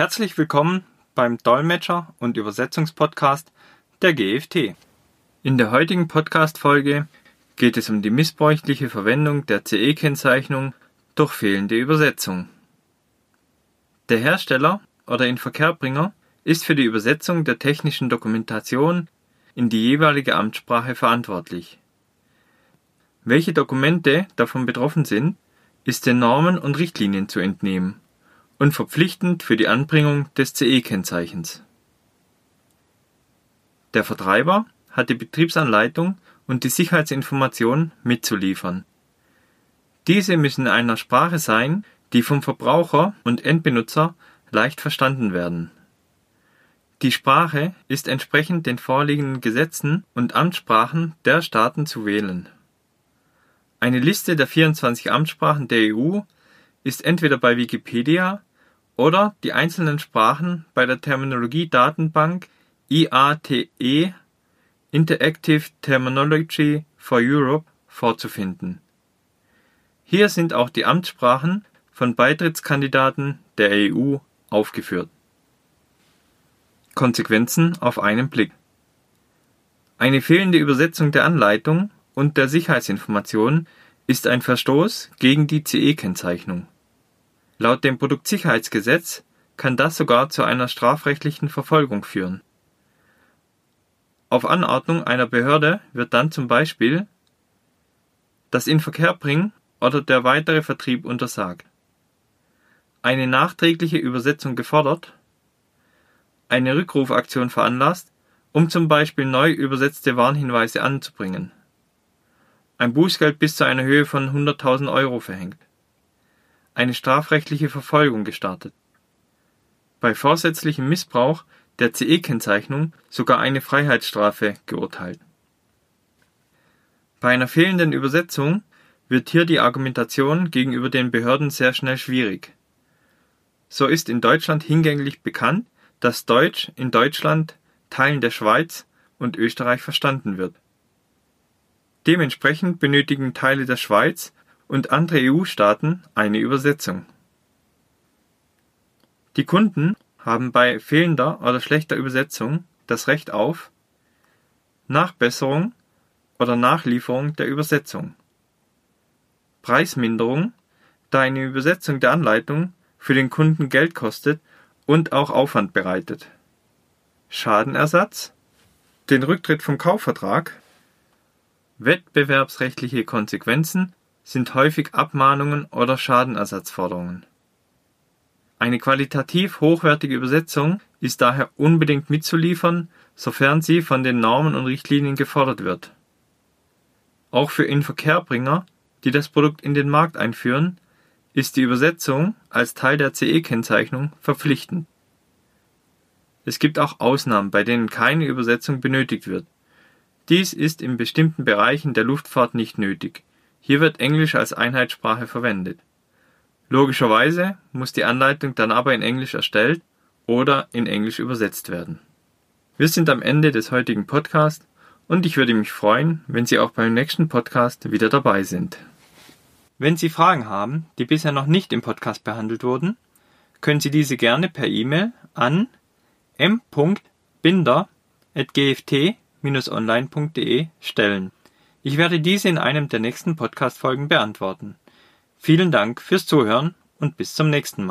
Herzlich willkommen beim Dolmetscher- und Übersetzungspodcast der GFT. In der heutigen Podcast-Folge geht es um die missbräuchliche Verwendung der CE-Kennzeichnung durch fehlende Übersetzung. Der Hersteller oder Inverkehrbringer ist für die Übersetzung der technischen Dokumentation in die jeweilige Amtssprache verantwortlich. Welche Dokumente davon betroffen sind, ist den Normen und Richtlinien zu entnehmen und verpflichtend für die Anbringung des CE-Kennzeichens. Der Vertreiber hat die Betriebsanleitung und die Sicherheitsinformationen mitzuliefern. Diese müssen in einer Sprache sein, die vom Verbraucher und Endbenutzer leicht verstanden werden. Die Sprache ist entsprechend den vorliegenden Gesetzen und Amtssprachen der Staaten zu wählen. Eine Liste der 24 Amtssprachen der EU ist entweder bei Wikipedia oder die einzelnen Sprachen bei der Terminologie-Datenbank IATE Interactive Terminology for Europe vorzufinden. Hier sind auch die Amtssprachen von Beitrittskandidaten der EU aufgeführt. Konsequenzen auf einen Blick. Eine fehlende Übersetzung der Anleitung und der Sicherheitsinformationen ist ein Verstoß gegen die CE-Kennzeichnung. Laut dem Produktsicherheitsgesetz kann das sogar zu einer strafrechtlichen Verfolgung führen. Auf Anordnung einer Behörde wird dann zum Beispiel das Inverkehrbringen oder der weitere Vertrieb untersagt, eine nachträgliche Übersetzung gefordert, eine Rückrufaktion veranlasst, um zum Beispiel neu übersetzte Warnhinweise anzubringen, ein Bußgeld bis zu einer Höhe von 100.000 Euro verhängt eine strafrechtliche Verfolgung gestartet. Bei vorsätzlichem Missbrauch der CE-Kennzeichnung sogar eine Freiheitsstrafe geurteilt. Bei einer fehlenden Übersetzung wird hier die Argumentation gegenüber den Behörden sehr schnell schwierig. So ist in Deutschland hingänglich bekannt, dass Deutsch in Deutschland, Teilen der Schweiz und Österreich verstanden wird. Dementsprechend benötigen Teile der Schweiz und andere EU-Staaten eine Übersetzung. Die Kunden haben bei fehlender oder schlechter Übersetzung das Recht auf Nachbesserung oder Nachlieferung der Übersetzung, Preisminderung, da eine Übersetzung der Anleitung für den Kunden Geld kostet und auch Aufwand bereitet, Schadenersatz, den Rücktritt vom Kaufvertrag, wettbewerbsrechtliche Konsequenzen sind häufig Abmahnungen oder Schadenersatzforderungen. Eine qualitativ hochwertige Übersetzung ist daher unbedingt mitzuliefern, sofern sie von den Normen und Richtlinien gefordert wird. Auch für Inverkehrbringer, die das Produkt in den Markt einführen, ist die Übersetzung als Teil der CE-Kennzeichnung verpflichtend. Es gibt auch Ausnahmen, bei denen keine Übersetzung benötigt wird. Dies ist in bestimmten Bereichen der Luftfahrt nicht nötig hier wird Englisch als Einheitssprache verwendet. Logischerweise muss die Anleitung dann aber in Englisch erstellt oder in Englisch übersetzt werden. Wir sind am Ende des heutigen Podcasts und ich würde mich freuen, wenn Sie auch beim nächsten Podcast wieder dabei sind. Wenn Sie Fragen haben, die bisher noch nicht im Podcast behandelt wurden, können Sie diese gerne per E-Mail an m.binder.gft-online.de stellen. Ich werde diese in einem der nächsten Podcast-Folgen beantworten. Vielen Dank fürs Zuhören und bis zum nächsten Mal.